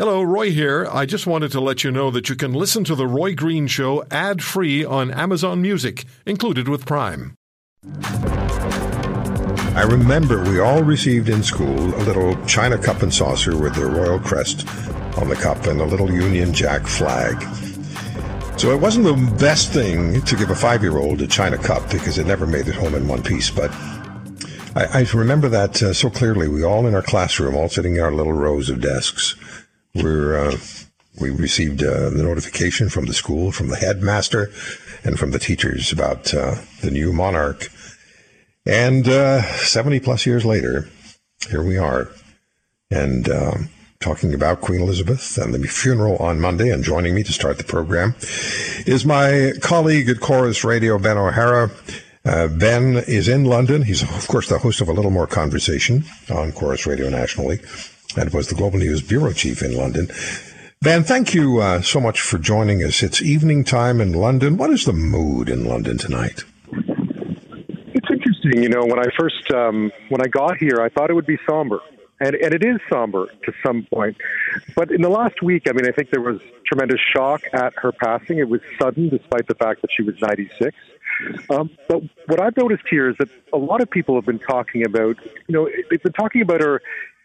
Hello, Roy here. I just wanted to let you know that you can listen to The Roy Green Show ad free on Amazon Music, included with Prime. I remember we all received in school a little china cup and saucer with the royal crest on the cup and a little Union Jack flag. So it wasn't the best thing to give a five year old a china cup because it never made it home in one piece, but I, I remember that uh, so clearly. We all in our classroom, all sitting in our little rows of desks, were uh, we received uh, the notification from the school, from the headmaster, and from the teachers about uh, the new monarch. And uh, 70 plus years later, here we are, and um, talking about Queen Elizabeth and the funeral on Monday. And joining me to start the program is my colleague at Corus Radio, Ben O'Hara. Uh, ben is in London. He's, of course, the host of A Little More Conversation on Corus Radio nationally and was the Global News Bureau Chief in London. Ben, thank you uh, so much for joining us. It's evening time in London. What is the mood in London tonight? It's interesting. You know, when I first um, when I got here, I thought it would be somber, and and it is somber to some point. But in the last week, I mean, I think there was tremendous shock at her passing. It was sudden, despite the fact that she was 96. Um, but what I've noticed here is that a lot of people have been talking about, you know, they've been talking about her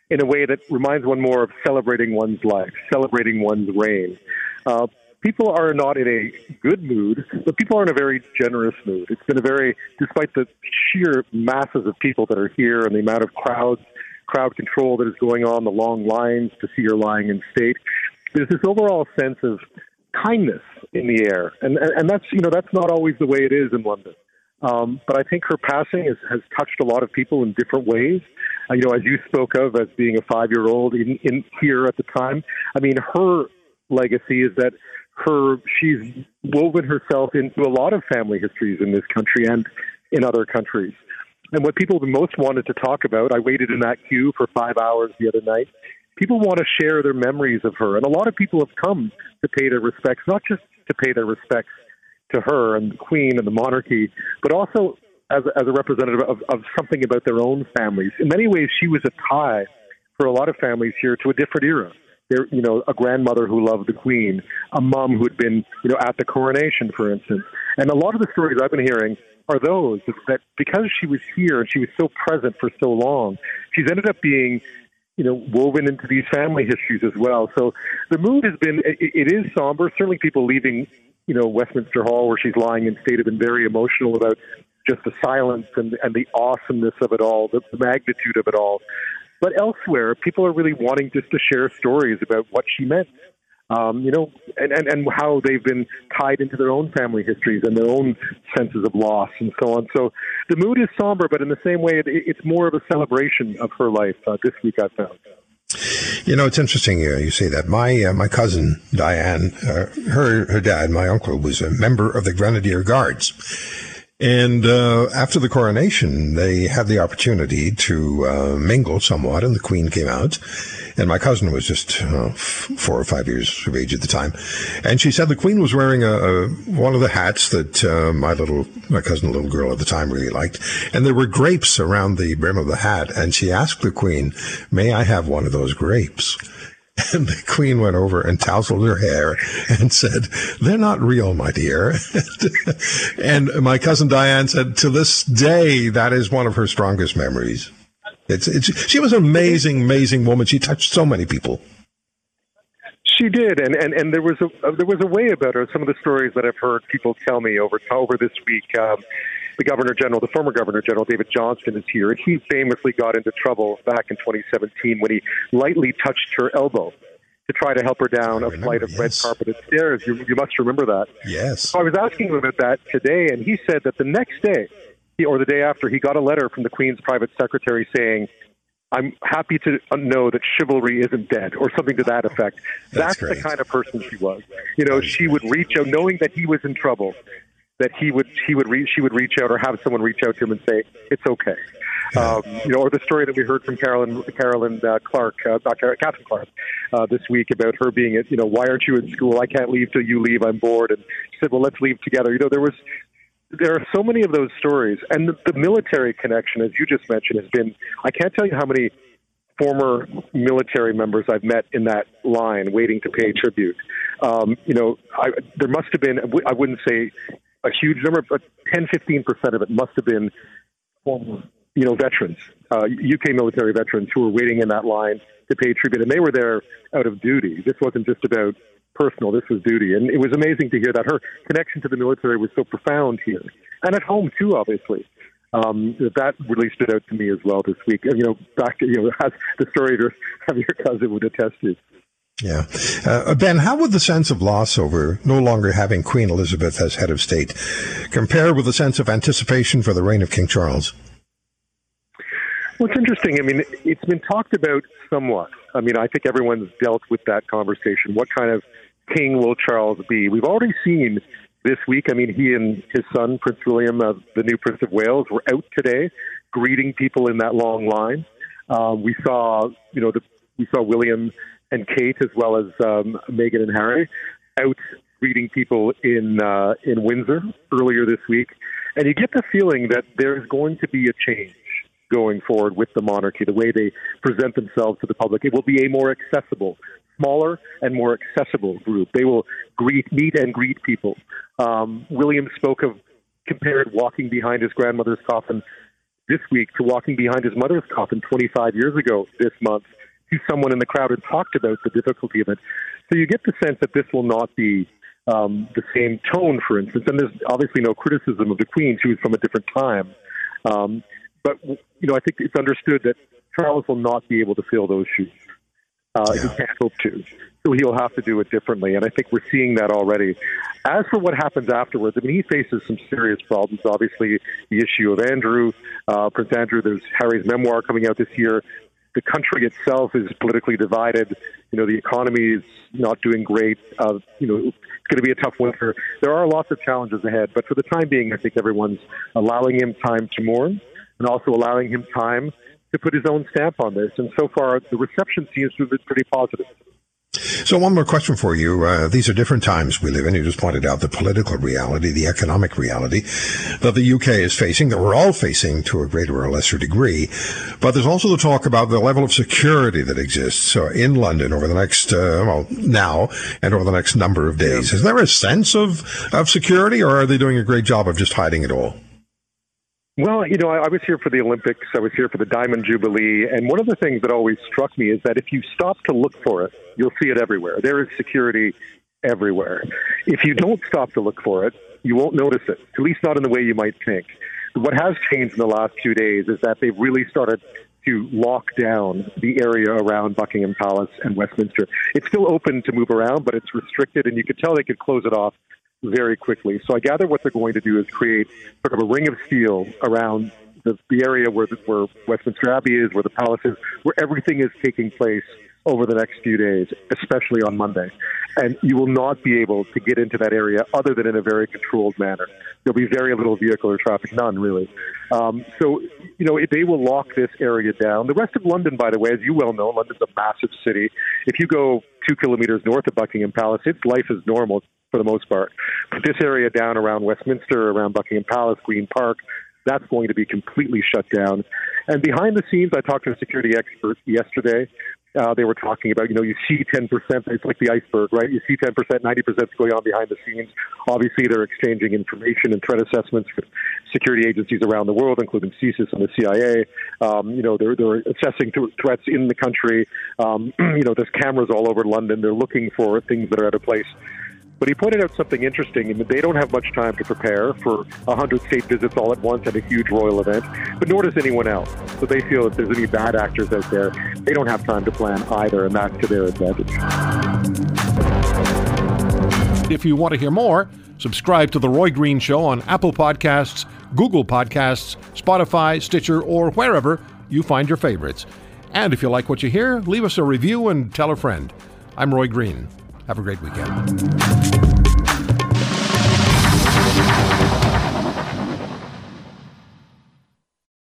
in a way that reminds one more of celebrating one's life, celebrating one's reign. Uh, people are not in a good mood, but people are in a very generous mood. It's been a very, despite the sheer masses of people that are here and the amount of crowds, crowd control that is going on, the long lines to see her lying in state, there's this overall sense of kindness in the air, and and that's you know that's not always the way it is in London. Um, but I think her passing has, has touched a lot of people in different ways. You know, as you spoke of as being a five-year-old in, in here at the time. I mean, her legacy is that her she's woven herself into a lot of family histories in this country and in other countries. And what people most wanted to talk about, I waited in that queue for five hours the other night people want to share their memories of her. And a lot of people have come to pay their respects, not just to pay their respects to her and the Queen and the monarchy, but also as, as a representative of, of something about their own families. In many ways, she was a tie for a lot of families here to a different era. There, you know, a grandmother who loved the Queen, a mom who had been, you know, at the coronation, for instance. And a lot of the stories I've been hearing are those that because she was here and she was so present for so long, she's ended up being you know, woven into these family histories as well. So the mood has been, it, it is somber. Certainly people leaving, you know, Westminster Hall where she's lying in state have been very emotional about just the silence and, and the awesomeness of it all, the, the magnitude of it all. But elsewhere, people are really wanting just to share stories about what she meant um, you know, and, and, and how they've been tied into their own family histories and their own senses of loss and so on. So the mood is somber, but in the same way, it, it's more of a celebration of her life uh, this week, I found. You know, it's interesting uh, you say that. My uh, my cousin Diane, uh, her her dad, my uncle, was a member of the Grenadier Guards, and uh, after the coronation, they had the opportunity to uh, mingle somewhat, and the Queen came out. And my cousin was just uh, four or five years of age at the time, and she said the Queen was wearing a, a one of the hats that uh, my little my cousin, little girl at the time, really liked, and there were grapes around the brim of the hat. And she asked the Queen, "May I have one of those grapes?" And the queen went over and tousled her hair and said, They're not real, my dear. and my cousin Diane said, To this day, that is one of her strongest memories. It's, it's, she was an amazing, amazing woman. She touched so many people. She did, and, and, and there was a there was a way about her. Some of the stories that I've heard people tell me over over this week. Um, the Governor General, the former Governor General David Johnston, is here, and he famously got into trouble back in 2017 when he lightly touched her elbow to try to help her down a flight of yes. red carpeted stairs. You, you must remember that. Yes. So I was asking him about that today, and he said that the next day, or the day after, he got a letter from the Queen's private secretary saying, I'm happy to know that chivalry isn't dead, or something to that effect. That's, That's the kind of person she was. You know, she would reach out, knowing that he was in trouble that he would he would reach he would reach out or have someone reach out to him and say it's okay. Um, you know, or the story that we heard from Carolyn Carolyn uh, Clark, uh. Catherine Clark, uh, this week about her being at you know why aren't you in school? I can't leave till you leave. I'm bored. And she said, well, let's leave together. You know, there was there are so many of those stories, and the, the military connection, as you just mentioned, has been. I can't tell you how many former military members I've met in that line waiting to pay tribute. Um, you know, I, there must have been, I wouldn't say a huge number, but 10, 15% of it must have been former, you know, veterans, uh, UK military veterans who were waiting in that line to pay tribute. And they were there out of duty. This wasn't just about personal, this was duty. And it was amazing to hear that her connection to the military was so profound here. And at home, too, obviously um, that really stood out to me as well this week. You know, back you know, as the story of your cousin would attest to. Yeah. Uh, ben, how would the sense of loss over no longer having Queen Elizabeth as head of state compare with the sense of anticipation for the reign of King Charles? Well, it's interesting. I mean, it's been talked about somewhat. I mean, I think everyone's dealt with that conversation. What kind of king will Charles be? We've already seen this week. I mean, he and his son, Prince William, uh, the new Prince of Wales, were out today greeting people in that long line. Um, we saw, you know, the, we saw William and Kate as well as um, Meghan and Harry out greeting people in uh, in Windsor earlier this week, and you get the feeling that there is going to be a change going forward with the monarchy, the way they present themselves to the public. It will be a more accessible, smaller and more accessible group. They will greet, meet and greet people. Um, William spoke of compared walking behind his grandmother's coffin this week to walking behind his mother's coffin 25 years ago this month to someone in the crowd and talked about the difficulty of it. So you get the sense that this will not be um, the same tone, for instance. And there's obviously no criticism of the Queen; she was from a different time. Um, but you know, I think it's understood that Charles will not be able to fill those shoes. Uh, yeah. He can't hope to. So he'll have to do it differently. And I think we're seeing that already. As for what happens afterwards, I mean, he faces some serious problems. Obviously, the issue of Andrew, uh, Prince Andrew, there's Harry's memoir coming out this year. The country itself is politically divided. You know, the economy is not doing great. Uh, you know, it's going to be a tough winter. There are lots of challenges ahead. But for the time being, I think everyone's allowing him time to mourn and also allowing him time to put his own stamp on this. And so far, the reception seems to have been pretty positive. So, one more question for you. Uh, these are different times we live in. You just pointed out the political reality, the economic reality that the UK is facing, that we're all facing to a greater or lesser degree. But there's also the talk about the level of security that exists uh, in London over the next, uh, well, now and over the next number of days. Is there a sense of, of security, or are they doing a great job of just hiding it all? Well, you know, I, I was here for the Olympics. I was here for the Diamond Jubilee. And one of the things that always struck me is that if you stop to look for it, you'll see it everywhere. There is security everywhere. If you don't stop to look for it, you won't notice it, at least not in the way you might think. What has changed in the last few days is that they've really started to lock down the area around Buckingham Palace and Westminster. It's still open to move around, but it's restricted, and you could tell they could close it off very quickly. So I gather what they're going to do is create sort of a ring of steel around the, the area where, the, where Westminster Abbey is, where the palace is, where everything is taking place over the next few days, especially on Monday. And you will not be able to get into that area other than in a very controlled manner. There'll be very little vehicular traffic, none really. Um, so, you know, they will lock this area down. The rest of London, by the way, as you well know, London's a massive city. If you go two kilometers north of Buckingham Palace, its life is normal for the most part. But this area down around Westminster, around Buckingham Palace, Green Park, that's going to be completely shut down. And behind the scenes, I talked to a security expert yesterday. Uh, they were talking about, you know, you see 10%, it's like the iceberg, right? You see 10%, 90% is going on behind the scenes. Obviously, they're exchanging information and threat assessments with security agencies around the world, including CSIS and the CIA. Um, you know, they're, they're assessing th- threats in the country. Um, you know, there's cameras all over London. They're looking for things that are out of place. But he pointed out something interesting in that they don't have much time to prepare for 100 state visits all at once at a huge royal event, but nor does anyone else. So they feel if there's any bad actors out there, they don't have time to plan either, and that's to their advantage. If you want to hear more, subscribe to The Roy Green Show on Apple Podcasts, Google Podcasts, Spotify, Stitcher, or wherever you find your favorites. And if you like what you hear, leave us a review and tell a friend. I'm Roy Green. Have a great weekend.